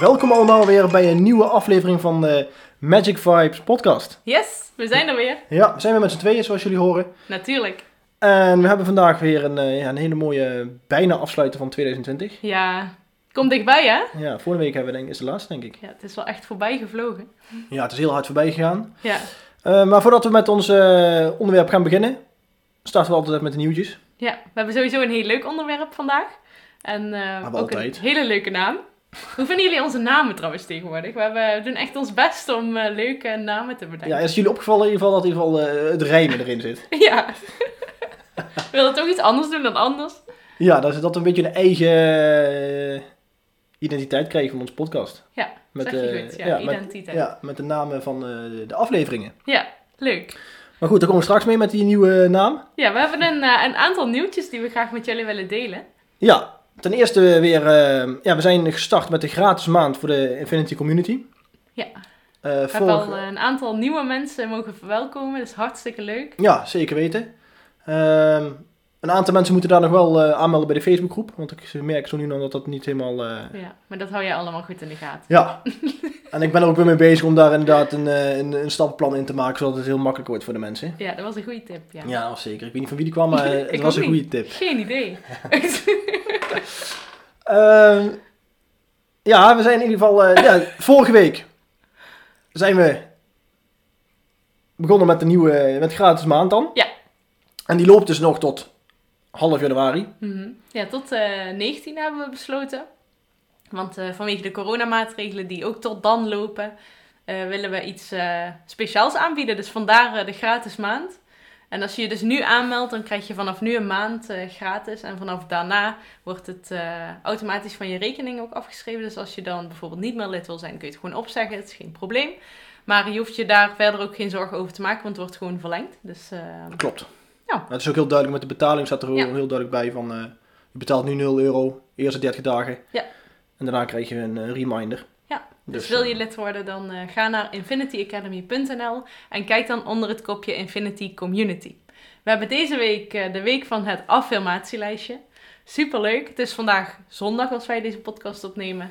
Welkom allemaal weer bij een nieuwe aflevering van de Magic Vibes podcast. Yes, we zijn er weer. Ja, we zijn weer met z'n tweeën zoals jullie horen. Natuurlijk. En we hebben vandaag weer een, eh, ja, een hele mooie bijna afsluiten van 2020. Ja, komt dichtbij hè? Ja, vorige week hebben we denk is de laatste denk ik. Ja, het is wel echt voorbij gevlogen. Ja, het is heel hard voorbij gegaan. Ja, Eh, maar voordat we met ons eh, onderwerp gaan beginnen, starten we altijd met de nieuwtjes. ja, we hebben sowieso een heel leuk onderwerp vandaag. En we ook altijd. een hele leuke naam. Hoe vinden jullie onze namen trouwens tegenwoordig? We, hebben, we doen echt ons best om eh, leuke namen te Ja, bedenken. is jullie opgevallen in ieder geval dat in ieder geval eh, het rijmen erin zit? Ja. We willen toch iets anders doen dan anders? Ja, dat, dat we een beetje een eigen identiteit krijgen van onze podcast. Ja, Met, zeg je goed. Ja, ja, met- identiteit. Ja, met de namen van de afleveringen. Ja, leuk. Maar goed, daar komen we straks mee met die nieuwe naam. Ja, we hebben een, een aantal nieuwtjes die we graag met jullie willen delen. Ja, ten eerste weer, eh, ja, we zijn gestart met de gratis maand voor de Infinity Community. Ja. Eh, We hebben al eh, een aantal nieuwe mensen mogen verwelkomen, dat is hartstikke leuk. Ja, zeker weten. Ehm, een aantal mensen moeten daar nog wel eh, aanmelden bij de Facebookgroep. Want ik merk zo nu nog dat dat niet helemaal... Ja, maar dat hou je allemaal goed in de gaten. Ja. en ik ben er ook weer mee bezig om daar inderdaad een, een, een stappenplan in te maken. Zodat het heel makkelijk wordt voor de mensen. Ja, dat was een goede tip. Ja. Ja, zeker. Ik weet niet van wie die kwam, maar het was een niet. goede tip. Geen idee. Ehm, ja, we zijn in ieder geval... eh, ja, vorige week zijn we begonnen met de nieuwe met gratis maand dan. Ja. En die loopt dus nog tot half januari. Mhm. Ja, tot eh 19 hebben we besloten. Want eh, vanwege de coronamaatregelen die ook tot dan lopen, eh, willen we iets eh, speciaals aanbieden. Dus vandaar eh, de gratis maand. En als je je dus nu aanmeldt, dan krijg je vanaf nu een maand eh, gratis. En vanaf daarna wordt het eh, automatisch van je rekening ook afgeschreven. Dus als je dan bijvoorbeeld niet meer lid wil zijn, kun je het gewoon opzeggen. Het is geen probleem. Maar je hoeft je daar verder ook geen zorgen over te maken, want het wordt gewoon verlengd. Dus eh, Klopt. Ja. Het is ook heel duidelijk met de betaling staat er heel, Ja. heel duidelijk bij van je betaalt nu 0 euro, eerste 30 dagen. Ja. En daarna krijg je een reminder. Dus, Dus, wil eh, je lid worden, dan eh, ga naar infinityacademy.nl en kijk dan onder het kopje Infinity Community. We hebben deze week eh, de week van het affirmatielijstje. Superleuk. Het is vandaag zondag als wij deze podcast opnemen.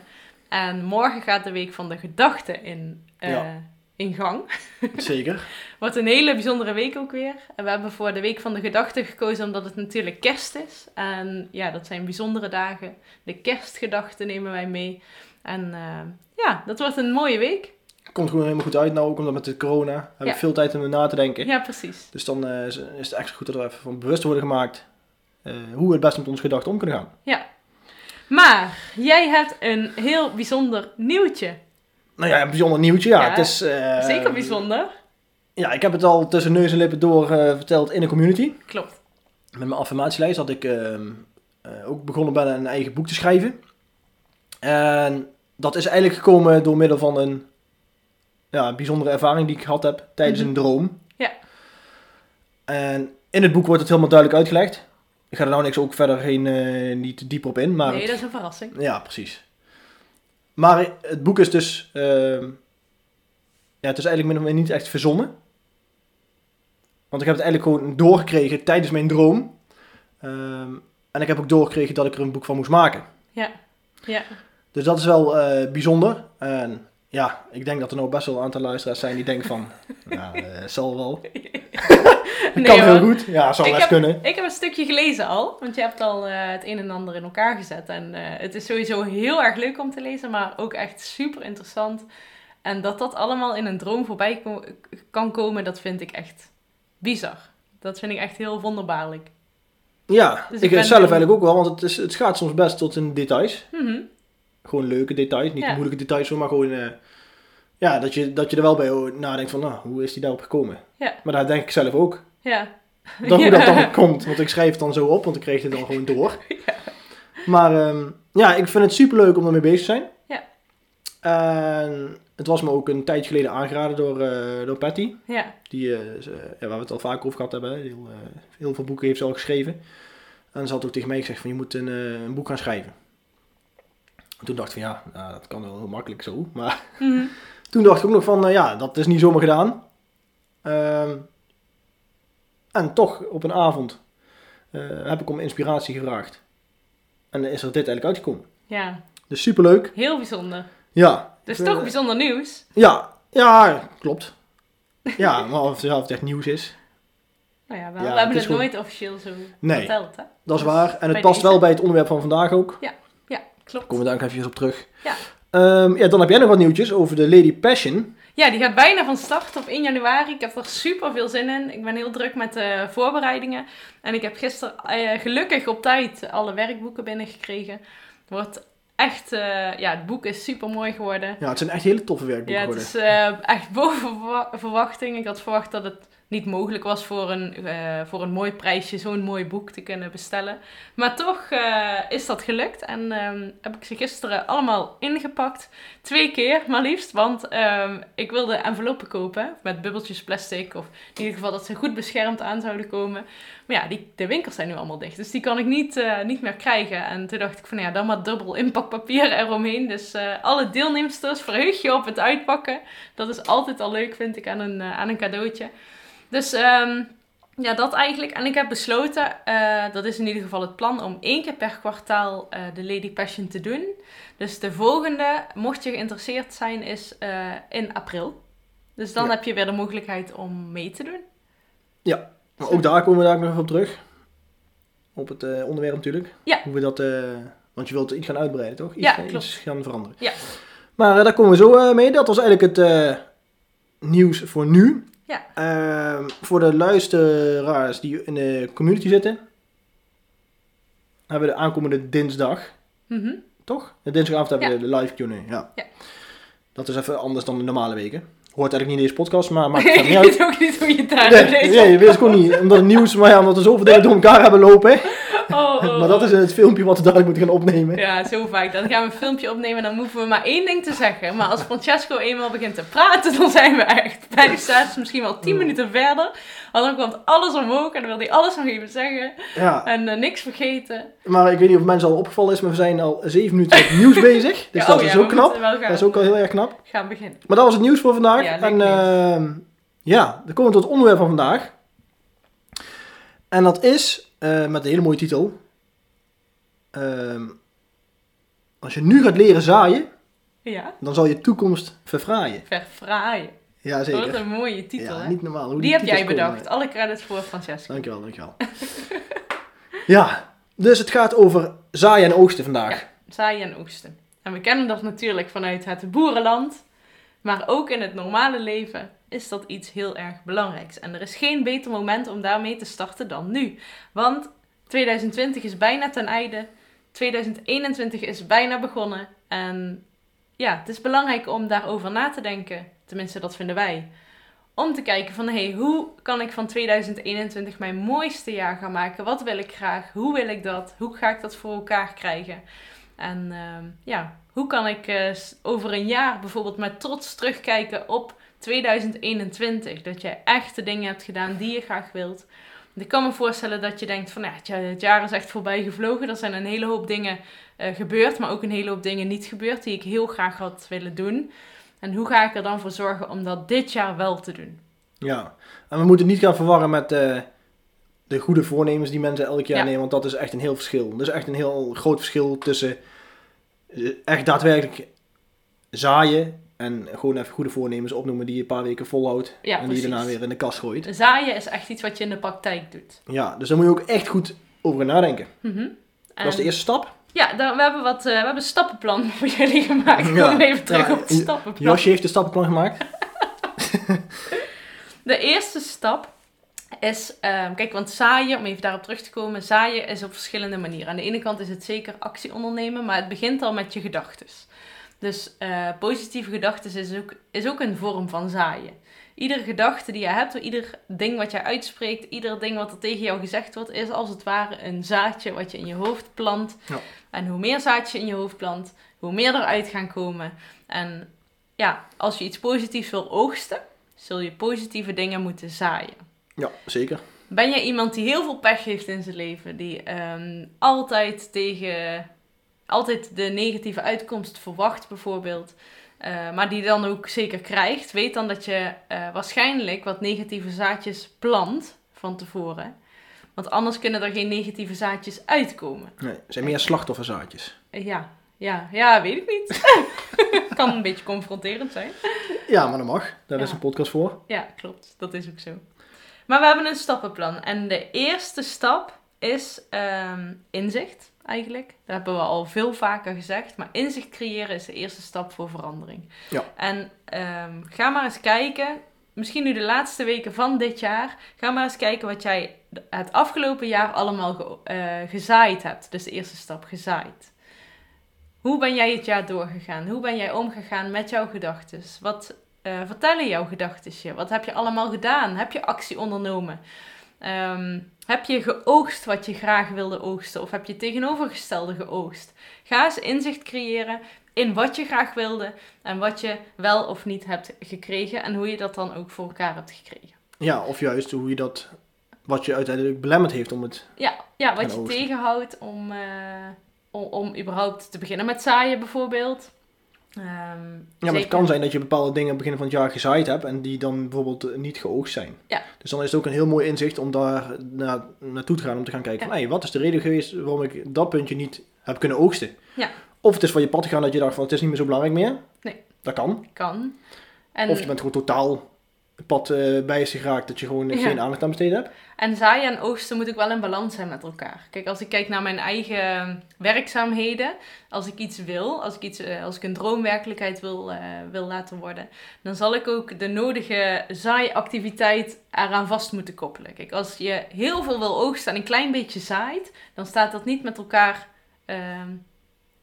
En morgen gaat de week van de gedachten in, Ja. in gang. Zeker. Wordt een hele bijzondere week ook weer. En we hebben voor de week van de gedachten gekozen omdat het natuurlijk kerst is. En ja, dat zijn bijzondere dagen. De kerstgedachten nemen wij mee. En ja, dat wordt een mooie week. Komt gewoon helemaal goed uit nou, ook omdat met de corona heb Ja. ik veel tijd om na te denken. Ja, precies. Dus dan eh, is, het extra goed dat we even van bewust worden gemaakt eh, hoe we het best met onze gedachten om kunnen gaan. Maar jij hebt een heel bijzonder nieuwtje. Nou ja, een bijzonder nieuwtje. Ja, Ja, het is... eh, Zeker bijzonder. Ja, ik heb het al tussen neus en lippen door verteld in de community. Klopt. Met mijn affirmatielijst dat ik ehm, eh, ook begonnen ben een eigen boek te schrijven. En dat is eigenlijk gekomen door middel van een ja, bijzondere ervaring die ik gehad heb tijdens Mhm. een droom. Ja. En in het boek wordt het helemaal duidelijk uitgelegd. Ik ga er nou niks ook verder geen, eh, niet dieper op in. Maar nee, het- dat is een verrassing. ja, precies. Maar het boek is dus. ehm, ja, het is eigenlijk min of meer niet echt verzonnen. Want ik heb het eigenlijk gewoon doorgekregen tijdens mijn droom. Ehm, en ik heb ook doorgekregen dat ik er een boek van moest maken. Ja. Ja. Dus dat is wel eh, bijzonder. En ja, ik denk dat er nou best wel een aantal luisteraars zijn die denken van... ja, eh, zal wel. Nee, kan heel goed. Ja, zal Ik best heb- kunnen. Ik heb een stukje gelezen al, want je hebt al eh, het een en ander in elkaar gezet. En eh, het is sowieso heel erg leuk om te lezen, maar ook echt super interessant. En dat dat allemaal in een droom voorbij ko- kan komen, dat vind ik echt bizar. Dat vind ik echt heel wonderbaarlijk. Ja, Dus ik zelf heel- eigenlijk ook wel. Want het, is, het gaat soms best tot in details. Mhm. Gewoon leuke details. Niet Ja. moeilijke details, maar gewoon... eh, ja, dat je, dat je er wel bij nadenkt van... Nou, hoe is die daarop gekomen? Ja. Maar daar denk ik zelf ook. Ja. Dan hoe dat dan komt. Want ik schrijf het dan zo op, want ik kreeg het dan gewoon door. Maar ehm, ja, ik vind het superleuk om ermee bezig te zijn. Ja. En het was me ook een tijd geleden aangeraden door, door Patty. Ja, Die, eh, waar we het al vaak over gehad hebben. Heel, heel veel boeken heeft ze al geschreven. En ze had ook tegen mij gezegd van je moet een, een boek gaan schrijven. En toen dacht ik van ja, nou, dat kan wel heel makkelijk zo. Maar Mhm. toen dacht ik ook nog van eh, ja, dat is niet zomaar gedaan. Ehm, en toch op een avond eh, heb ik om inspiratie gevraagd. En is er dit eigenlijk uitgekomen. ja, Dus superleuk. heel bijzonder. Ja. Dus toch bijzonder nieuws. Ja, ja, klopt. Ja, maar of, ja, of het echt nieuws is, Nou ja, wel, Ja, we hebben het nooit officieel zo Nee. verteld, hè? dat is Dus waar. En het past deze- wel bij het onderwerp van vandaag ook. Ja, klopt. Komen we daar ook even op terug. Ja. Ehm, ja, dan heb jij nog wat nieuwtjes over de Lady Passion. Ja, die gaat bijna van start op 1 januari. Ik heb er super veel zin in. Ik ben heel druk met de voorbereidingen. En ik heb gisteren eh, gelukkig op tijd alle werkboeken binnengekregen. Het wordt echt, eh, ja, het boek is super mooi geworden. Ja, het zijn echt hele toffe werkboeken Ja, het geworden. is eh, echt boven verwa- verwachting. Ik had verwacht dat het niet mogelijk was voor een, eh, voor een mooi prijsje zo'n mooi boek te kunnen bestellen. Maar toch eh, is dat gelukt en ehm, heb ik ze gisteren allemaal ingepakt. Twee keer maar liefst, want ehm, ik wilde enveloppen kopen met bubbeltjes plastic. Of in ieder geval dat ze goed beschermd aan zouden komen. Maar ja, die, de winkels zijn nu allemaal dicht, dus die kan ik niet, eh, niet meer krijgen. En toen dacht ik van ja, dan maar dubbel inpakpapier eromheen. Dus alle deelnemsters, verheug je op het uitpakken. Dat is altijd al leuk, vind ik, aan een, aan een cadeautje. Dus ehm, ja, dat eigenlijk. En ik heb besloten, eh, dat is in ieder geval het plan, om één keer per kwartaal eh, de Lady Passion te doen. Dus de volgende, mocht je geïnteresseerd zijn, is eh, in april. Dus dan Ja. heb je weer de mogelijkheid om mee te doen. Maar ook daar komen we daar nog even op terug. Op het onderwerp natuurlijk. Ja. Hoe we dat, want je wilt iets gaan uitbreiden, toch? Iets, Ja, klopt. iets gaan veranderen. Ja. Maar daar komen we zo mee. Dat was eigenlijk het nieuws voor nu. Ja. Ehm, voor de luisteraars die in de community zitten, hebben we de aankomende dinsdag, Mhm. toch? De dinsdagavond hebben Ja. we de live Q&A. Ja. Ja. Dat is even anders dan de normale weken. Hoort eigenlijk niet in deze podcast, maar maakt het ik niet uit. weet ook niet hoe je het daar Nee, nee, je weet het gewoon niet. Omdat het nieuws, maar ja, omdat er zoveel dingen door elkaar hebben lopen. Oh, oh, Maar dat is oh. het filmpje wat we dadelijk moeten gaan opnemen. Ja, zo vaak. Dan gaan we een filmpje opnemen en dan hoeven we maar één ding te zeggen. Maar als Francesco eenmaal begint te praten, dan zijn we echt bij de status misschien wel tien minuten verder. Want dan komt alles omhoog en dan wil hij alles nog even zeggen. Ja, En eh, niks vergeten. maar ik weet niet of mensen al opgevallen is, maar we zijn al zeven minuten met nieuws bezig. Dus Ja, dat oh is ook knap. Dat is ook al heel erg knap. gaan beginnen. Maar dat was het nieuws voor vandaag. Ja, en ehm, ja, dan komen we tot het onderwerp van vandaag. En dat is, eh, met een hele mooie titel. ehm, als je nu gaat leren zaaien, Ja, dan zal je toekomst verfraaien. verfraaien. Ja, Wat zeker. een mooie titel, ja, hè? niet normaal. Hoe Die heb titels jij komen. bedacht. Alle credits voor Francesco. Dankjewel, dankjewel. ja, dus het gaat over zaaien en oogsten vandaag. Zaaien en oogsten. En we kennen dat natuurlijk vanuit het boerenland. Maar ook in het normale leven is dat iets heel erg belangrijks. En er is geen beter moment om daarmee te starten dan nu. Want 2020 is bijna ten einde. 2021 is bijna begonnen. En ja, het is belangrijk om daarover na te denken. Tenminste, dat vinden wij. Om te kijken van, hey, hoe kan ik van 2021 mijn mooiste jaar gaan maken? Wat wil ik graag? Hoe wil ik dat? Hoe ga ik dat voor elkaar krijgen? En ehm, ja, hoe kan ik eh, over een jaar bijvoorbeeld met trots terugkijken op 2021? Dat je echt de dingen hebt gedaan die je graag wilt. Ik kan me voorstellen dat je denkt van, ja, het ja- het jaar is echt voorbij gevlogen. Er zijn een hele hoop dingen eh, gebeurd, maar ook een hele hoop dingen niet gebeurd die ik heel graag had willen doen. En hoe ga ik er dan voor zorgen om dat dit jaar wel te doen? Ja, en we moeten niet gaan verwarren met eh, de goede voornemens die mensen elk jaar Ja. nemen, want dat is echt een heel verschil. Er is echt een heel groot verschil tussen eh, echt daadwerkelijk zaaien en gewoon even goede voornemens opnoemen die je een paar weken volhoudt Ja, en die je daarna weer in de kast gooit. Zaaien is echt iets wat je in de praktijk doet. Ja, dus daar moet je ook echt goed over nadenken. Mhm. Dat is de eerste stap. Ja, daar, we hebben wat, eh, we hebben een stappenplan voor jullie gemaakt. Ja. Kom even terug Ja, op het stappenplan. Josje heeft de stappenplan gemaakt. De eerste stap is, ehm, kijk, want zaaien, om even daarop terug te komen, zaaien is op verschillende manieren. Aan de ene kant is het zeker actie ondernemen, maar het begint al met je gedachtes. Dus eh, positieve gedachten is ook, is ook een vorm van zaaien. Iedere gedachte die je hebt, ieder ding wat jij uitspreekt, ieder ding wat er tegen jou gezegd wordt, is als het ware een zaadje wat je in je hoofd plant. Ja. En hoe meer zaadjes je in je hoofd plant, hoe meer eruit gaan komen. En ja, als je iets positiefs wil oogsten, zul je positieve dingen moeten zaaien. Ja, zeker. Ben jij iemand die heel veel pech heeft in zijn leven, die ehm, altijd tegen, altijd de negatieve uitkomst verwacht bijvoorbeeld, eh, maar die dan ook zeker krijgt, weet dan dat je eh, waarschijnlijk wat negatieve zaadjes plant van tevoren. Want anders kunnen er geen negatieve zaadjes uitkomen. Nee, zijn meer slachtofferzaadjes. Eh, ja, ja, ja, weet ik niet. kan een beetje confronterend zijn. Ja, maar dat mag. Daar is een podcast voor. Ja, klopt. Dat is ook zo. Maar we hebben een stappenplan. En de eerste stap is ehm, inzicht, eigenlijk. Dat hebben we al veel vaker gezegd. Maar inzicht creëren is de eerste stap voor verandering. Ja. En ehm, ga maar eens kijken, misschien nu de laatste weken van dit jaar, ga maar eens kijken wat jij het afgelopen jaar allemaal ge- eh, gezaaid hebt. Dus de eerste stap, gezaaid. Hoe ben jij het jaar doorgegaan? Hoe ben jij omgegaan met jouw gedachten? Wat eh, vertellen jouw gedachten je? Wat heb je allemaal gedaan? Heb je actie ondernomen? Ehm, heb je geoogst wat je graag wilde oogsten? Of heb je tegenovergestelde geoogst? Ga eens inzicht creëren in wat je graag wilde en wat je wel of niet hebt gekregen en hoe je dat dan ook voor elkaar hebt gekregen. Ja, of juist hoe je dat, wat je uiteindelijk belemmerd heeft om het... Ja, ja wat je oogsten. tegenhoudt om, eh, om, om überhaupt te beginnen met zaaien bijvoorbeeld. Ehm, Ja, maar zeker- het kan zijn dat je bepaalde dingen aan het begin van het jaar gezaaid hebt en die dan bijvoorbeeld eh, niet geoogst zijn. Ja. Dus dan is het ook een heel mooi inzicht om daar na, naartoe te gaan om te gaan kijken van, hé, wat is de reden geweest waarom ik dat puntje niet heb kunnen oogsten? Ja. Of het is van je pad gegaan dat je dacht van, het is niet meer zo belangrijk meer. Nee. Dat kan. Kan. En, Of je bent gewoon totaal pad eh, bij is geraakt dat je gewoon Ja. geen aandacht aan besteed hebt. En zaaien en oogsten moet ook wel in balans zijn met elkaar. Kijk, als ik kijk naar mijn eigen werkzaamheden, als ik iets wil, als ik, iets, eh, als ik een droomwerkelijkheid wil, eh, wil laten worden, dan zal ik ook de nodige zaaiactiviteit eraan vast moeten koppelen. Kijk, als je heel veel wil oogsten en een klein beetje zaait, dan staat dat niet met elkaar ehm,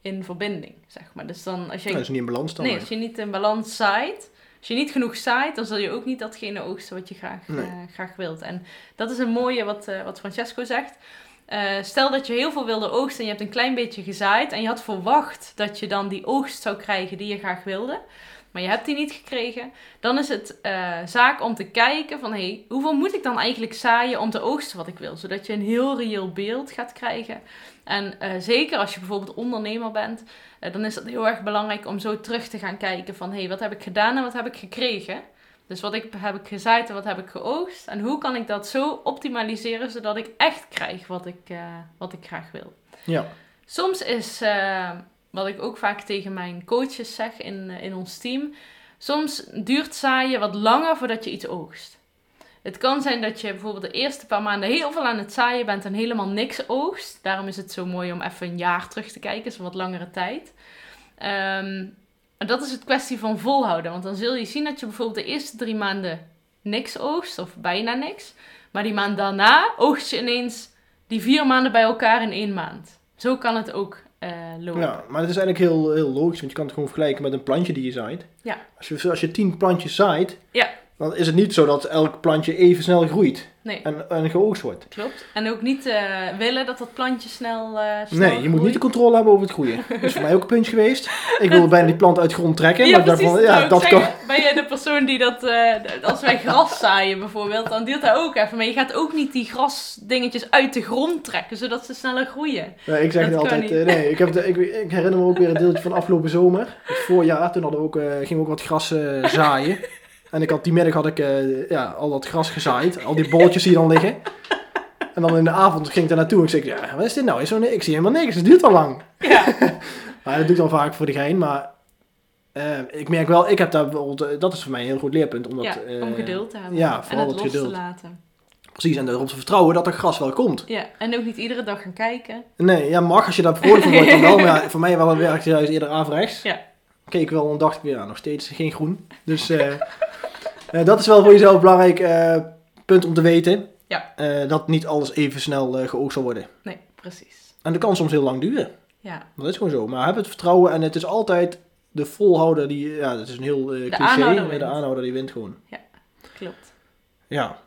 in verbinding, zeg maar. Dus dan als je dat is niet in balans dan. Nee, als je niet in balans zaait, als je niet genoeg zaait, dan zul je ook niet datgene oogsten wat je graag, Nee. eh, graag wilt. En dat is een mooie wat, eh, wat Francesco zegt. Eh, stel dat je heel veel wilde oogsten en je hebt een klein beetje gezaaid en je had verwacht dat je dan die oogst zou krijgen die je graag wilde, maar je hebt die niet gekregen, dan is het eh, zaak om te kijken van hey, hoeveel moet ik dan eigenlijk zaaien om te oogsten wat ik wil, zodat je een heel reëel beeld gaat krijgen. En eh, zeker als je bijvoorbeeld ondernemer bent, dan is het heel erg belangrijk om zo terug te gaan kijken van... hey, wat heb ik gedaan en wat heb ik gekregen? Dus wat ik, heb ik gezaaid en wat heb ik geoogst? En hoe kan ik dat zo optimaliseren zodat ik echt krijg wat ik, eh, wat ik graag wil? Ja. Soms is, eh, wat ik ook vaak tegen mijn coaches zeg in, eh, in ons team... soms duurt zaaien wat langer voordat je iets oogst. Het kan zijn dat je bijvoorbeeld de eerste paar maanden heel veel aan het zaaien bent en helemaal niks oogst. Daarom is het zo mooi om even een jaar terug te kijken, is een wat langere tijd. Ehm, en dat is het kwestie van volhouden. Want dan zul je zien dat je bijvoorbeeld de eerste drie maanden niks oogst, of bijna niks. Maar die maand daarna oogst je ineens die vier maanden bij elkaar in één maand. Zo kan het ook eh, lopen. ja, maar het is eigenlijk heel, heel logisch, want je kan het gewoon vergelijken met een plantje die je zaait. Ja. Als je, als je tien plantjes zaait, Ja. Dan is het niet zo dat elk plantje even snel groeit Nee, en, en geoogst wordt. klopt. En ook niet eh, willen dat dat plantje snel, eh snel Nee, je moet niet de controle hebben over het groeien. Dat is voor mij ook een puntje geweest. Ik wilde bijna die plant uit de grond trekken, Ja, maar precies. ja, ik dat kan. Ben jij de persoon die dat, eh, als wij gras zaaien bijvoorbeeld, dan duurt dat ook even. Maar je gaat ook niet die grasdingetjes uit de grond trekken, zodat ze sneller groeien. Nee, ik zeg Dat altijd, nee, ik, heb de, ik, ik herinner me ook weer een deeltje van afgelopen zomer. Het voorjaar, toen hadden we ook, gingen we ook wat gras zaaien. En ik had, die middag had ik eh, ja, al dat gras gezaaid, al die bolletjes die dan liggen. En dan in de avond ging ik daar naartoe en ik zei, ja, wat is dit nou? Is zo, ik zie helemaal niks, het duurt al lang. Ja, Maar dat doe ik dan vaak voor de gein, maar eh, ik merk wel, ik heb daar bijvoorbeeld, eh, dat is voor mij een heel goed leerpunt. Omdat, ja om geduld te hebben. ja, en vooral het het los geduld. te laten. Precies, en erop te vertrouwen dat er gras wel komt. Ja, en ook niet iedere dag gaan kijken. Nee, ja, mag als je daar vrolijk van wordt dan wel. Maar ja, voor mij wel werkt het juist eerder averechts. Ja. Keek wel en dacht ik, ja, nog steeds geen groen. Dus eh, eh, dat is wel voor jezelf een belangrijk eh, punt om te weten. Ja. Dat niet alles even snel geoogst zal worden. Nee, precies. En dat kan soms heel lang duren. Ja, Dat is gewoon zo. Maar heb het vertrouwen en het is altijd de volhouder die, ja, dat is een heel cliché, aanhouder maar de aanhouder die wint gewoon. Klopt. Ja,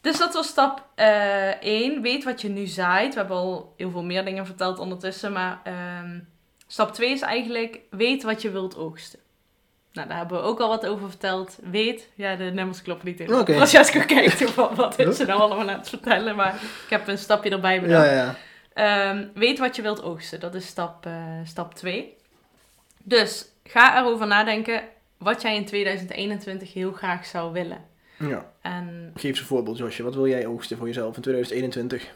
Dus dat was stap 1. Weet wat je nu zaait. We hebben al heel veel meer dingen verteld ondertussen. Maar ehm, stap 2 is eigenlijk weet wat je wilt oogsten. Nou, daar hebben we ook al wat over verteld. Weet, ja, de nummers kloppen niet helemaal. Oké. Francesco kijkt van wat is ze nou allemaal aan het vertellen. Maar ik heb een stapje erbij bedacht. ja, ja. Ehm, weet wat je wilt oogsten. Dat is stap 2. stap twee. dus ga erover nadenken wat jij in 2021 heel graag zou willen. ja. En Geef eens een voorbeeld, Josje. Wat wil jij oogsten voor jezelf in 2021?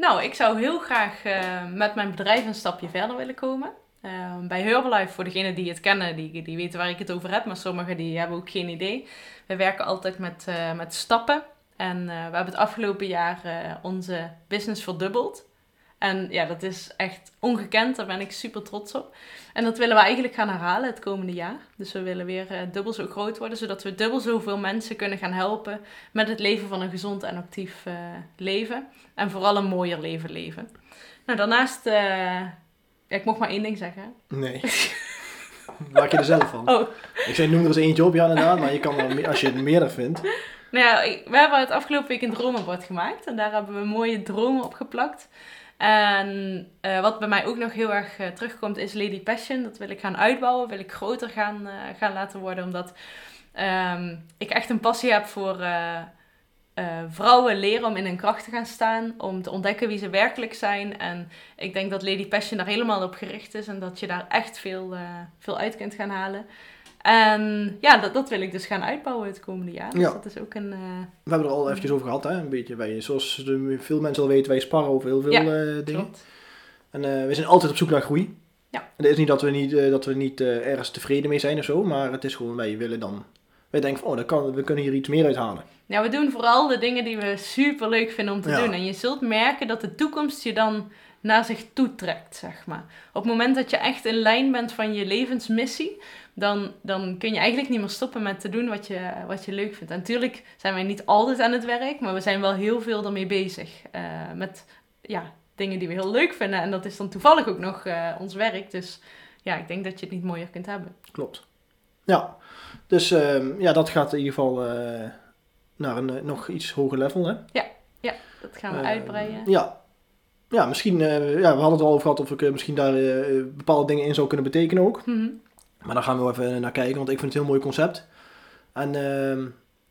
Nou, ik zou heel graag eh, met mijn bedrijf een stapje verder willen komen. Ehm, bij Herbalife, voor degenen die het kennen, die, die weten waar ik het over heb. Maar sommigen die hebben ook geen idee. We werken altijd met, eh, met stappen. En eh, we hebben het afgelopen jaar onze business verdubbeld. En ja, dat is echt ongekend. Daar ben ik super trots op. En dat willen we eigenlijk gaan herhalen het komende jaar. Dus we willen weer eh, dubbel zo groot worden, zodat we dubbel zoveel mensen kunnen gaan helpen met het leven van een gezond en actief eh, leven. En vooral een mooier leven leven. Nou, daarnaast, eh, ja, ik mocht maar één ding zeggen. Nee. Maak je er zelf van. Oh, Ik zei, noem er eens eentje op, ja inderdaad. Maar je kan er, als je het meerder vindt. Nou ja, we hebben het afgelopen week een dromenbord gemaakt. En daar hebben we mooie dromen op geplakt. En eh, wat bij mij ook nog heel erg eh, terugkomt is Lady Passion. Dat wil ik gaan uitbouwen, wil ik groter gaan, eh, gaan laten worden. Omdat ehm, ik echt een passie heb voor vrouwen leren om in hun kracht te gaan staan. Om te ontdekken wie ze werkelijk zijn. En ik denk dat Lady Passion daar helemaal op gericht is. En dat je daar echt veel, veel uit kunt gaan halen. En ja, dat, dat wil ik dus gaan uitbouwen het komende jaar. Dus Ja. dat is ook een... eh, We hebben er al eventjes over gehad, hè. Een beetje. Wij, zoals de, veel mensen al weten, wij sparren over heel veel Ja, eh, dingen. Klopt. En eh, we zijn altijd op zoek naar groei. Ja. En het is niet dat we niet, dat we niet ergens tevreden mee zijn of zo. Maar het is gewoon, wij willen dan... Wij denken van, oh, dat kan, we kunnen hier iets meer uithalen. Ja, we doen vooral de dingen die we super leuk vinden om te Ja. doen. En je zult merken dat de toekomst je dan naar zich toe trekt, zeg maar. Op het moment dat je echt in lijn bent van je levensmissie, dan, dan kun je eigenlijk niet meer stoppen met te doen wat je, wat je leuk vindt. En natuurlijk zijn wij niet altijd aan het werk, maar we zijn wel heel veel ermee bezig. eh, met ja, dingen die we heel leuk vinden. En dat is dan toevallig ook nog eh, ons werk. Dus ja, ik denk dat je het niet mooier kunt hebben. Klopt. Ja. Dus ehm, ja, dat gaat in ieder geval eh, naar een nog iets hoger level, hè. Dat gaan we Eh, uitbreiden. Ja. Ja, misschien, eh, ja, we hadden het al over gehad of ik eh, misschien daar eh, bepaalde dingen in zou kunnen betekenen ook. Mhm. Maar daar gaan we wel even naar kijken, want ik vind het een heel mooi concept. En ehm,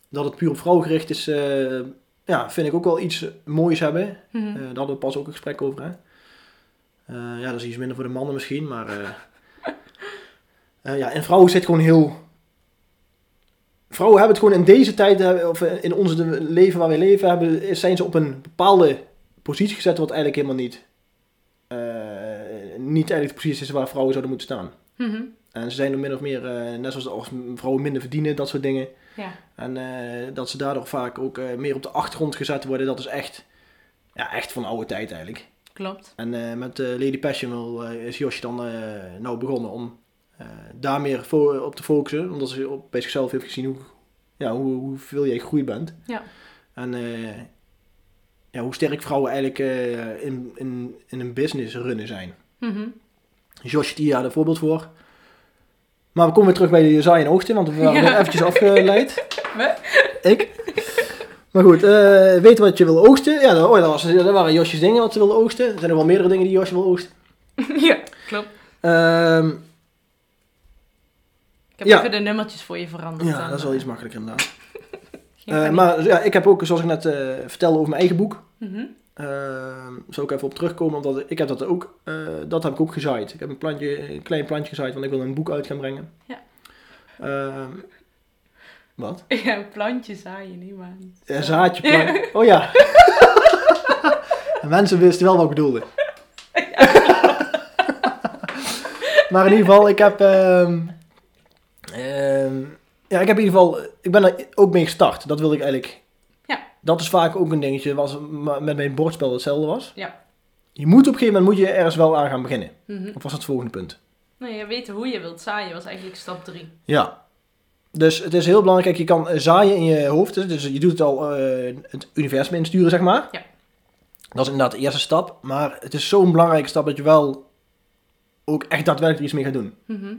dat het puur op vrouwen gericht is, ja, vind ik ook wel iets moois hebben. Mhm. Daar hadden we pas ook een gesprek over, hè. Ja, dat is iets minder voor de mannen misschien, maar... ja, en vrouwen zit gewoon heel... Vrouwen hebben het gewoon in deze tijd, of in ons leven waar wij leven, hebben, zijn ze op een bepaalde positie gezet wat eigenlijk helemaal niet... eh, niet eigenlijk positie is waar vrouwen zouden moeten staan. Mhm. En ze zijn er min of meer, eh, net zoals als vrouwen minder verdienen, dat soort dingen. Ja. En eh, dat ze daardoor vaak ook meer op de achtergrond gezet worden, dat is echt, ja, echt van oude tijd eigenlijk. Klopt. En met Lady Passion wil, is Josje dan nou begonnen om daar meer op te focussen. Omdat ze op, bij zichzelf heeft gezien hoe, ja, hoe, hoeveel jij gegroeid bent. Ja. En ja, hoe sterk vrouwen eigenlijk eh, in, in, in een business runnen zijn. Josje die daar een voorbeeld voor. Maar we komen weer terug bij de zaai en oogsten, want we waren Ja. eventjes afgeleid. Ik. Maar goed, eh weet wat je wil oogsten. Ja, dat, oh, dat, was, dat waren Josjes dingen wat ze wil oogsten. Er zijn nog wel meerdere dingen die Josje wil oogsten. ja, klopt. Ehm, Ik heb Ja. even de nummertjes voor je veranderd. ja, dat is wel eh, iets makkelijker inderdaad. Eh, maar ja, ik heb ook, zoals ik net eh, vertelde over mijn eigen boek. Mhm. Ehm zou ik even op terugkomen, omdat ik heb dat ook, eh, dat heb ik ook gezaaid. Ik heb een, plantje, een klein plantje gezaaid, want ik wil een boek uit gaan brengen. Ja. Ehm, wat? Ja, plantjes zaaien niet, maar... Een zaadje plant. Oh ja. En Mensen wisten wel wat ik bedoelde. maar in ieder geval, ik heb... ehm, ehm, ja, ik heb in ieder geval... Ik ben er ook mee gestart. Dat wilde ik eigenlijk... Ja. Dat is vaak ook een dingetje, was met mijn bordspel hetzelfde was. Ja. Je moet op een gegeven moment moet je ergens wel aan gaan beginnen. Mhm. Of was dat het volgende punt? Nou, je weet hoe je wilt zaaien was eigenlijk stap 3. Ja. Dus het is heel belangrijk, je kan eh, zaaien in je hoofd. dus- je doet het al eh, het universum insturen, zeg maar. Ja. Dat is inderdaad de eerste stap. Maar het is zo'n belangrijke stap dat je wel ook echt daadwerkelijk iets mee gaat doen. Mhm.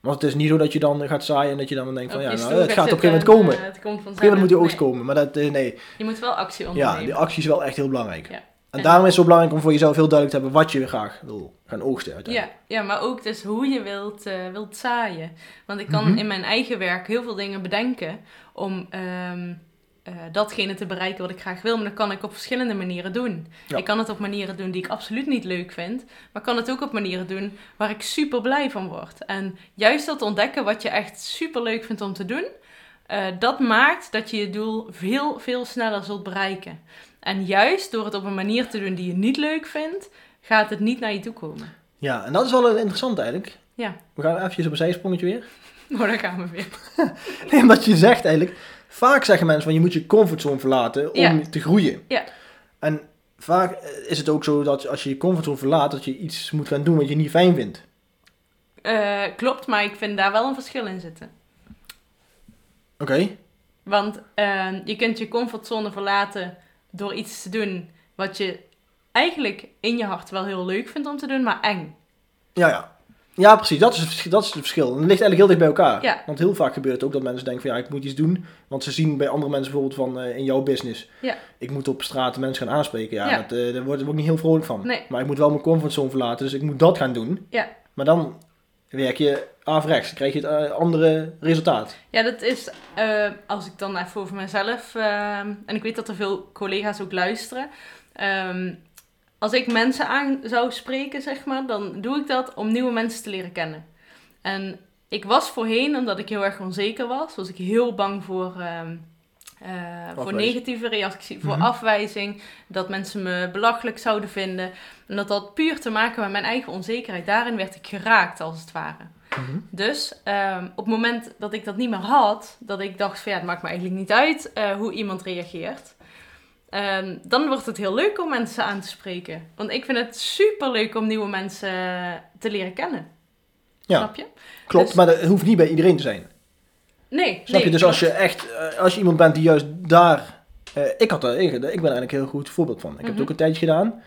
Want het is niet zo dat je dan gaat zaaien en dat je dan denkt van Op ja, je nou, het gaat op een gegeven moment komen. en, Op eh, het komt een gegeven moment moet die vanzelf. oogst komen. Maar dat, eh, nee. Je moet wel actie ondernemen. Ja, die actie is wel echt heel belangrijk. Ja. En En- daarom is het zo belangrijk om voor jezelf heel duidelijk te hebben wat je graag wil gaan oogsten uiteindelijk. Ja, ja, maar ook dus hoe je wilt, eh, wilt zaaien. Want ik kan Mhm. in mijn eigen werk heel veel dingen bedenken om ehm, eh, datgene te bereiken wat ik graag wil. Maar dat kan ik op verschillende manieren doen. Ja. Ik kan het op manieren doen die ik absoluut niet leuk vind. Maar ik kan het ook op manieren doen waar ik super blij van word. En juist dat ontdekken wat je echt super leuk vindt om te doen. eh, dat maakt dat je je doel veel, veel sneller zult bereiken. En juist door het op een manier te doen die je niet leuk vindt, gaat het niet naar je toe komen. Ja, en dat is wel interessant eigenlijk. Ja. We gaan even op een zijsprongetje weer. Oh, daar gaan we weer. Nee, omdat je zegt eigenlijk, vaak zeggen mensen van je moet je comfortzone verlaten om Ja. te groeien. Ja. En vaak is het ook zo dat als je je comfortzone verlaat, dat je iets moet gaan doen wat je niet fijn vindt. Eh, klopt, maar ik vind daar wel een verschil in zitten. Oké? Want eh, je kunt je comfortzone verlaten door iets te doen wat je eigenlijk in je hart wel heel leuk vindt om te doen, maar eng. Ja, ja. Ja, precies. Dat is, het dat is het verschil. En het ligt eigenlijk heel dicht bij elkaar. Ja. Want heel vaak gebeurt het ook dat mensen denken van ja, ik moet iets doen. Want ze zien bij andere mensen bijvoorbeeld van eh, in jouw business. Ja. Ik moet op straat mensen gaan aanspreken. Ja, Ja. Dat, eh, daar word ik niet heel vrolijk van. Nee. Maar ik moet wel mijn comfortzone verlaten, dus ik moet dat gaan doen. Ja. Maar dan werk je averechts. Dan krijg je het eh, andere resultaat. Ja, dat is, als ik dan even over mezelf, eh, en ik weet dat er veel collega's ook luisteren. ehm, als ik mensen aan zou spreken, zeg maar, dan doe ik dat om nieuwe mensen te leren kennen. En ik was voorheen, omdat ik heel erg onzeker was, was ik heel bang voor, ehm, eh, voor negatieve reactie, voor Mhm. afwijzing, dat mensen me belachelijk zouden vinden. En dat had puur te maken met mijn eigen onzekerheid. Daarin werd ik geraakt, als het ware. Dus ehm, op het moment dat ik dat niet meer had, dat ik dacht van ja, het maakt me eigenlijk niet uit eh, hoe iemand reageert. Ehm, dan wordt het heel leuk om mensen aan te spreken. Want ik vind het super leuk om nieuwe mensen te leren kennen. Ja. Snap je? Klopt, Dus- maar dat hoeft niet bij iedereen te zijn. Nee. Snap nee, je? Dus als je echt, eh, als je iemand bent die juist daar... eh, ik, had er, ik, ik ben er eigenlijk een heel goed voorbeeld van. Ik heb Mhm. het ook een tijdje gedaan.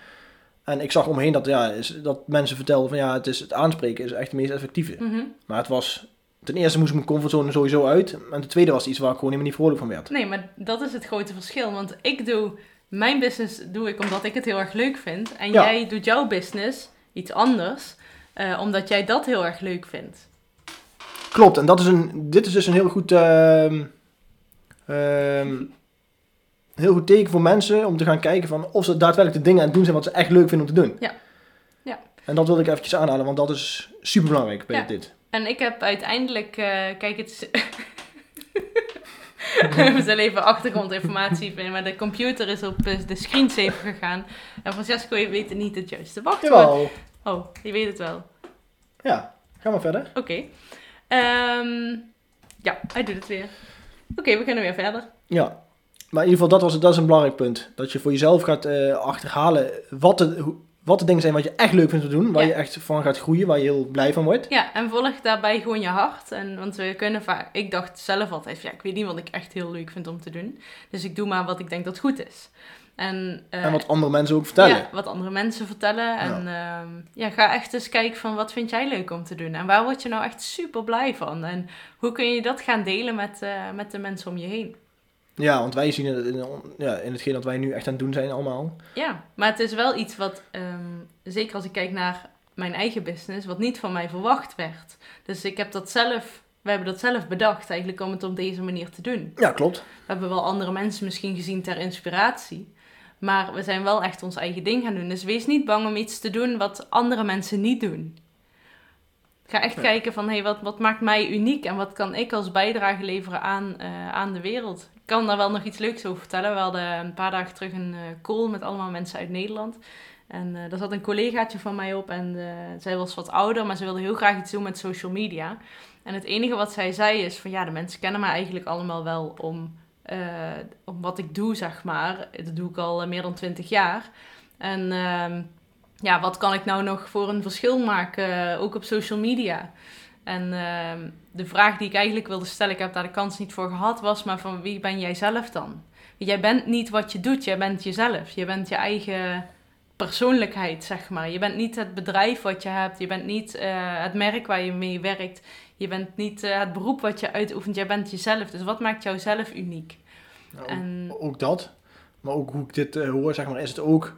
En ik zag omheen dat, ja, is, dat mensen vertelden van ja, het, is, het aanspreken is echt het meest effectieve. Mhm. Maar het was... Ten eerste moest ik mijn comfortzone sowieso uit. En ten tweede was het iets waar ik gewoon helemaal niet vrolijk van werd. Nee, maar dat is het grote verschil. Want ik doe mijn business doe ik omdat ik het heel erg leuk vind. En Ja. jij doet jouw business iets anders, eh, omdat jij dat heel erg leuk vindt. Klopt, en dat is een, dit is dus een heel goed, ehm, ehm, heel goed teken voor mensen om te gaan kijken van of ze daadwerkelijk de dingen aan het doen zijn wat ze echt leuk vinden om te doen. Ja. Ja. En dat wil ik eventjes aanhalen, want dat is super belangrijk bij Ja. dit. En ik heb uiteindelijk, eh, kijk, het is. We zullen even achtergrondinformatie vinden, maar de computer is op eh, de screensaver gegaan. En Francesco, je weet het niet het juiste wachtwoord. Jawel. Oh, je weet het wel. Ja, ga maar verder. Oké. Ehm, ja, hij doet het weer. Oké, we kunnen weer verder. Ja. Maar in ieder geval, dat, was, dat is een belangrijk punt. Dat je voor jezelf gaat eh, achterhalen wat de, hoe- wat de dingen zijn wat je echt leuk vindt te doen. Waar Ja. je echt van gaat groeien, waar je heel blij van wordt. Ja, en volg daarbij gewoon je hart. En, want we kunnen vaak... Ik dacht zelf altijd, ja, ik weet niet wat ik echt heel leuk vind om te doen. Dus ik doe maar wat ik denk dat goed is. En, eh, En wat andere mensen ook vertellen. Ja, wat andere mensen vertellen. En ja. ja, ga echt eens kijken van wat vind jij leuk om te doen. En waar word je nou echt super blij van. En hoe kun je dat gaan delen met, eh, met de mensen om je heen. Ja, want wij zien het in, ja, in hetgeen dat wij nu echt aan het doen zijn allemaal. Ja, maar het is wel iets wat, ehm, zeker als ik kijk naar mijn eigen business, wat niet van mij verwacht werd. Dus ik heb dat zelf, we hebben dat zelf bedacht eigenlijk om het op deze manier te doen. Ja, klopt. We hebben wel andere mensen misschien gezien ter inspiratie. Maar we zijn wel echt ons eigen ding gaan doen. Dus wees niet bang om iets te doen wat andere mensen niet doen. Ga echt Ja. kijken van, hé, hey, wat, wat maakt mij uniek? En wat kan ik als bijdrage leveren aan, eh, aan de wereld? Ik kan daar wel nog iets leuks over vertellen. We hadden een paar dagen terug een eh, call met allemaal mensen uit Nederland. En eh daar zat een collegaatje van mij op. En zij was wat ouder, maar ze wilde heel graag iets doen met social media. En het enige wat zij zei is van, ja, de mensen kennen mij eigenlijk allemaal wel om om wat ik doe, zeg maar. Dat doe ik al meer dan twintig jaar. En ehm, ja, wat kan ik nou nog voor een verschil maken, eh, ook op social media? En ehm, de vraag die ik eigenlijk wilde stellen, ik heb daar de kans niet voor gehad, was maar van wie ben jij zelf dan? Jij bent niet wat je doet, jij bent jezelf. Je bent je eigen persoonlijkheid, zeg maar. Je bent niet het bedrijf wat je hebt. Je bent niet eh, het merk waar je mee werkt. Je bent niet eh, het beroep wat je uitoefent. Jij bent jezelf. Dus wat maakt jou zelf uniek? Nou, En ook, dat. Maar ook hoe ik dit hoor, zeg maar, is het ook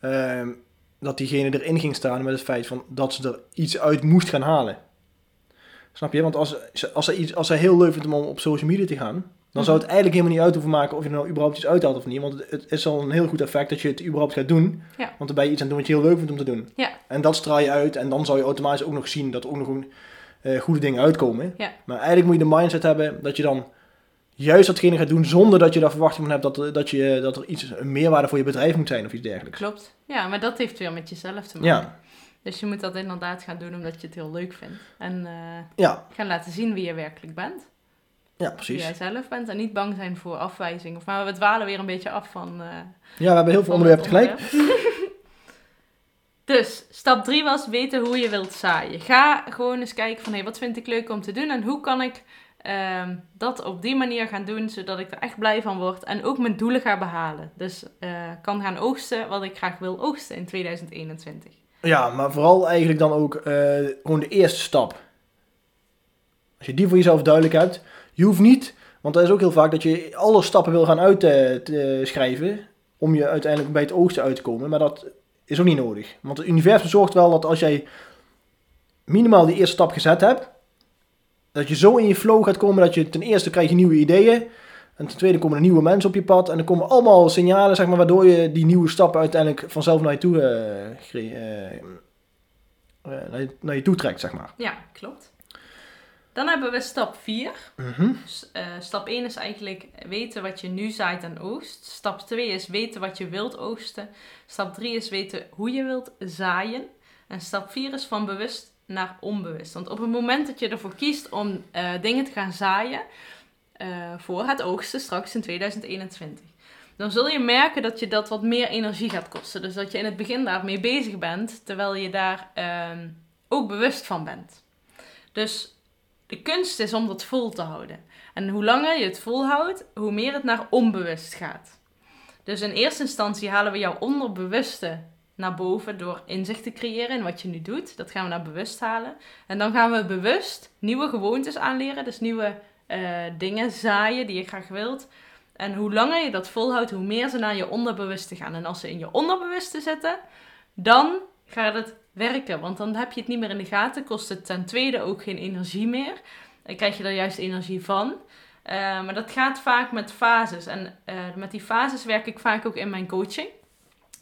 ehm, dat diegene erin ging staan met het feit van dat ze er iets uit moest gaan halen. Snap je? Want als, als, zij, iets, als zij heel leuk vindt om op social media te gaan, dan zou het eigenlijk helemaal niet uit hoeven maken of je er nou überhaupt iets uithaalt of niet. Want het, het is al een heel goed effect dat je het überhaupt gaat doen. Ja. Want dan ben je iets aan het doen wat je heel leuk vindt om te doen. Ja. En dat straal je uit en dan zou je automatisch ook nog zien dat er ook nog een, eh, goede dingen uitkomen. Ja. Maar eigenlijk moet je de mindset hebben dat je dan juist datgene gaat doen zonder dat je daar verwachting van hebt dat, er- dat, je, dat er iets, een meerwaarde voor je bedrijf moet zijn of iets dergelijks. klopt. Ja, maar dat heeft weer met jezelf te maken. Ja, Dus je moet dat inderdaad gaan doen omdat je het heel leuk vindt. En eh, ja, gaan laten zien wie je werkelijk bent. ja, Wie precies. jij zelf bent. En niet bang zijn voor afwijzing. Of, maar we dwalen weer een beetje af van... eh, Ja, we hebben heel veel onderwerpen tegelijk. dus, stap 3 was weten hoe je wilt zaaien. Ga gewoon eens kijken van, hé, wat vind ik leuk om te doen? En hoe kan ik ehm, dat op die manier gaan doen, zodat ik er echt blij van word. En ook mijn doelen ga behalen. Dus eh, kan gaan oogsten wat ik graag wil oogsten in 2021. Ja, maar vooral eigenlijk dan ook eh, gewoon de eerste stap. Als je die voor jezelf duidelijk hebt, je hoeft niet, want dat is ook heel vaak dat je alle stappen wil gaan uitschrijven om je uiteindelijk bij het oogsten uit te komen, maar dat is ook niet nodig. Want het universum zorgt wel dat als jij minimaal die eerste stap gezet hebt, dat je zo in je flow gaat komen dat je ten eerste krijg je nieuwe ideeën en ten tweede komen er nieuwe mensen op je pad en er komen allemaal signalen zeg maar, waardoor je die nieuwe stappen uiteindelijk vanzelf naar je toe, eh, eh, eh, naar, je, naar je toe trekt, zeg maar. Ja, klopt. Dan hebben we stap 4. Mhm. Dus, stap 1 is eigenlijk weten wat je nu zaait en oogst. Stap 2 is weten wat je wilt oogsten. Stap 3 is weten hoe je wilt zaaien. En stap 4 is van bewust naar onbewust. Want op het moment dat je ervoor kiest om eh, dingen te gaan zaaien eh, voor het oogsten straks in 2021, dan zul je merken dat je dat wat meer energie gaat kosten. Dus dat je in het begin daarmee bezig bent, terwijl je daar ehm, ook bewust van bent. Dus de kunst is om dat vol te houden. En hoe langer je het volhoudt, hoe meer het naar onbewust gaat. Dus in eerste instantie halen we jouw onderbewuste naar boven door inzicht te creëren in wat je nu doet. Dat gaan we naar bewust halen. En dan gaan we bewust nieuwe gewoontes aanleren, dus nieuwe eh, dingen zaaien die je graag wilt. En hoe langer je dat volhoudt, hoe meer ze naar je onderbewuste gaan. En als ze in je onderbewuste zitten, dan gaat het werken. Want dan heb je het niet meer in de gaten, kost het ten tweede ook geen energie meer. Dan krijg je er juist energie van. Eh, maar dat gaat vaak met fases. En eh, met die fases werk ik vaak ook in mijn coaching.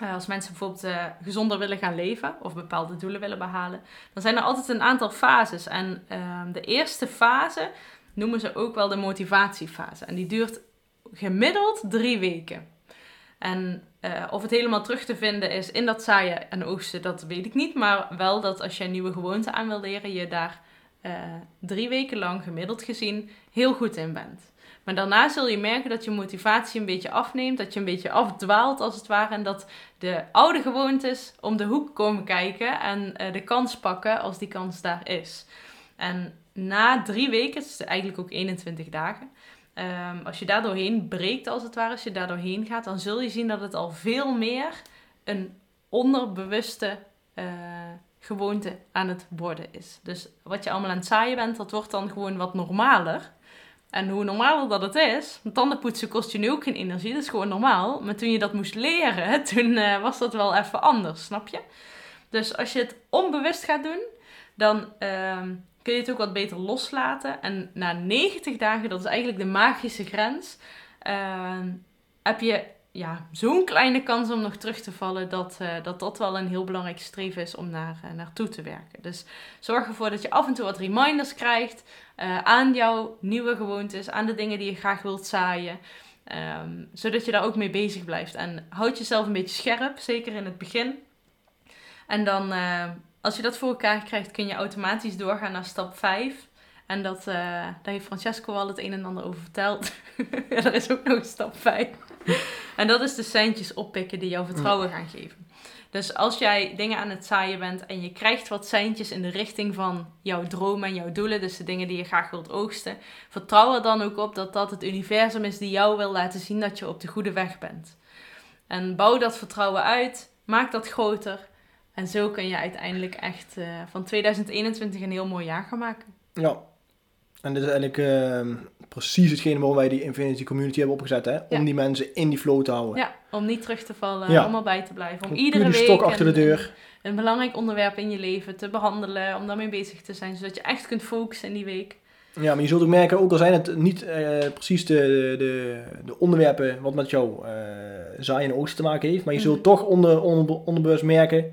Eh, als mensen bijvoorbeeld eh, gezonder willen gaan leven of bepaalde doelen willen behalen, dan zijn er altijd een aantal fases. En ehm, de eerste fase noemen ze ook wel de motivatiefase. En die duurt gemiddeld drie weken. En eh, of het helemaal terug te vinden is in dat zaaien en oogsten, dat weet ik niet. Maar wel dat als je een nieuwe gewoonte aan wil leren, je daar drie weken lang gemiddeld gezien heel goed in bent. Maar daarna zul je merken dat je motivatie een beetje afneemt, dat je een beetje afdwaalt als het ware. En dat de oude gewoontes om de hoek komen kijken en eh, de kans pakken als die kans daar is. En na drie weken, is eigenlijk ook 21 dagen, Ehm, als je daar doorheen breekt, als het ware, als je daar doorheen gaat, dan zul je zien dat het al veel meer een onderbewuste eh, gewoonte aan het worden is. Dus wat je allemaal aan het zaaien bent, dat wordt dan gewoon wat normaler. En hoe normaler dat het is, tandenpoetsen kost je nu ook geen energie, dat is gewoon normaal. Maar toen je dat moest leren, toen eh, was dat wel even anders, snap je? Dus als je het onbewust gaat doen, dan ehm, kun je het ook wat beter loslaten. En na 90 dagen, dat is eigenlijk de magische grens, ehm, heb je ja, zo'n kleine kans om nog terug te vallen, dat, eh, dat dat wel een heel belangrijk streven is om naar, eh, naartoe te werken. Dus zorg ervoor dat je af en toe wat reminders krijgt eh, aan jouw nieuwe gewoontes, aan de dingen die je graag wilt zaaien. ehm, zodat je daar ook mee bezig blijft. En houd jezelf een beetje scherp, zeker in het begin. En dan, eh, als je dat voor elkaar krijgt, kun je automatisch doorgaan naar stap 5. En dat, eh, daar heeft Francesco al het een en ander over verteld. ja, er is ook nog stap 5. en dat is de seintjes oppikken die jou vertrouwen gaan geven. Dus als jij dingen aan het zaaien bent en je krijgt wat seintjes in de richting van jouw dromen en jouw doelen, dus de dingen die je graag wilt oogsten, vertrouw er dan ook op dat dat het universum is die jou wil laten zien dat je op de goede weg bent. En bouw dat vertrouwen uit. Maak dat groter. En zo kun je uiteindelijk echt eh, van 2021 een heel mooi jaar gaan maken. Ja. En dit is eigenlijk ehm, precies hetgene waarom wij die Infinity Community hebben opgezet, hè? Om Ja. die mensen in die flow te houden. Ja, om niet terug te vallen, Ja. om erbij te blijven. Om iedere week stok achter een- de deur. Een, belangrijk onderwerp in je leven te behandelen, om daarmee bezig te zijn, zodat je echt kunt focussen in die week. Ja, maar je zult ook merken, ook al zijn het niet eh, precies de, de, de onderwerpen wat met jouw eh zaaien en oogsten te maken heeft, maar je zult Mhm. toch onder, onder, onderbewust merken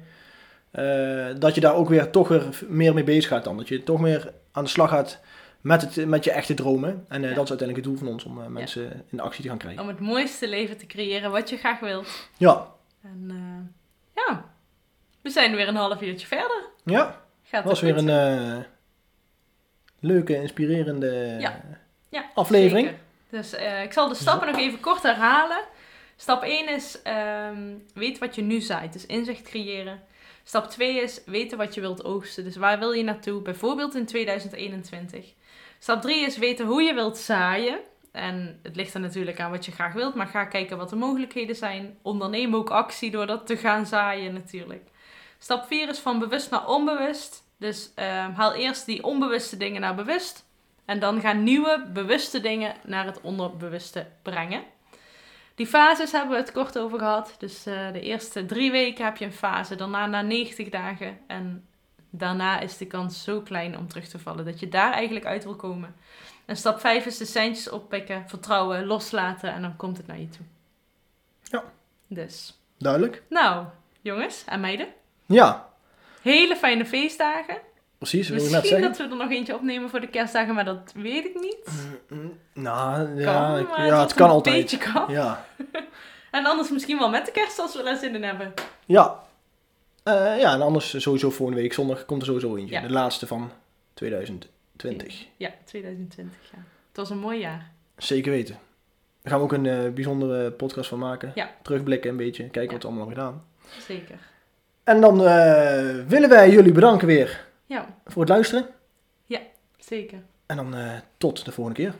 eh, dat je daar ook weer toch weer meer mee bezig gaat dan. Dat je toch meer aan de slag gaat met, het, met je echte dromen. En eh, Ja. dat is uiteindelijk het doel van ons, om eh, mensen in actie te gaan krijgen. Om het mooiste leven te creëren wat je graag wilt. Ja, En eh, ja, we zijn weer een half uurtje verder. ja. Gaat Dat was weer goed? een leuke, inspirerende Ja. Ja, aflevering. zeker. Dus ik zal de stappen nog even kort herhalen. Stap 1 is ehm, weet wat je nu zaait, dus inzicht creëren. Stap 2 is weten wat je wilt oogsten, dus waar wil je naartoe, bijvoorbeeld in 2021. Stap 3 is weten hoe je wilt zaaien. En het ligt er natuurlijk aan wat je graag wilt, maar ga kijken wat de mogelijkheden zijn. Onderneem ook actie door dat te gaan zaaien natuurlijk. Stap 4 is van bewust naar onbewust. Dus ehm, haal eerst die onbewuste dingen naar bewust. En dan gaan nieuwe bewuste dingen naar het onderbewuste brengen. Die fases hebben we het kort over gehad. Dus eh, de eerste drie weken heb je een fase, daarna na 90 dagen. En daarna is de kans zo klein om terug te vallen dat je daar eigenlijk uit wil komen. En stap 5 is de seintjes oppikken, vertrouwen, loslaten en dan komt het naar je toe. Ja. Dus, Duidelijk. nou, jongens en meiden, Ja, hele fijne feestdagen. precies. Wil ik net Misschien zeggen. dat we er nog eentje opnemen voor de kerstdagen, maar dat weet ik niet. Mm, Nou, ja, Kan, ik- ja, het kan een altijd. beetje kan. Ja. En anders misschien wel met de kerst als we er zin in hebben. Ja. Eh, ja, en anders sowieso volgende week zondag komt er sowieso eentje. Ja. De laatste van 2020. Ja, 2020, ja. Het was een mooi jaar. Zeker weten. Daar gaan we ook een eh, bijzondere podcast van maken. Ja. Terugblikken een beetje, kijken Ja. wat we allemaal hebben gedaan. Zeker. En dan eh, willen wij jullie bedanken weer Ja, voor het luisteren. zeker. En dan tot de volgende keer.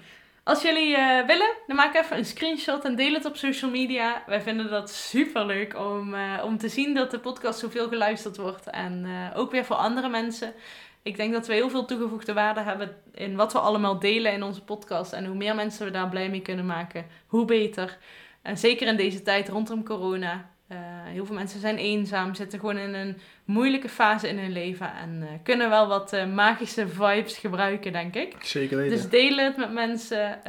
Als jullie eh, willen, dan maak even een screenshot en deel het op social media. Wij vinden dat super leuk om, eh, om te zien dat de podcast zoveel geluisterd wordt. En eh, ook weer voor andere mensen. Ik denk dat we heel veel toegevoegde waarde hebben in wat we allemaal delen in onze podcast. En hoe meer mensen we daar blij mee kunnen maken, hoe beter. En zeker in deze tijd rondom corona. Eh, heel veel mensen zijn eenzaam, zitten gewoon in een moeilijke fase in hun leven. En eh, kunnen wel wat eh, magische vibes gebruiken, denk ik. Zeker weten. Dus deel het met mensen.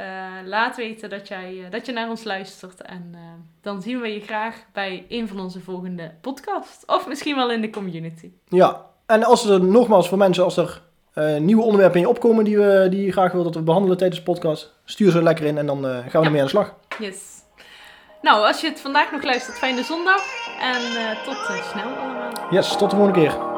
laat weten dat, jij, dat je naar ons luistert. En dan zien we je graag bij een van onze volgende podcasts. Of misschien wel in de community. Ja, en als er nogmaals voor mensen, als er nieuwe onderwerpen in je opkomen die, we, die je graag wil dat we behandelen tijdens de podcast, stuur ze lekker in en dan gaan we Ja. ermee aan de slag. Yes. Nou, als je het vandaag nog luistert, fijne zondag. En eh, tot eh, snel allemaal. Yes, tot de volgende keer.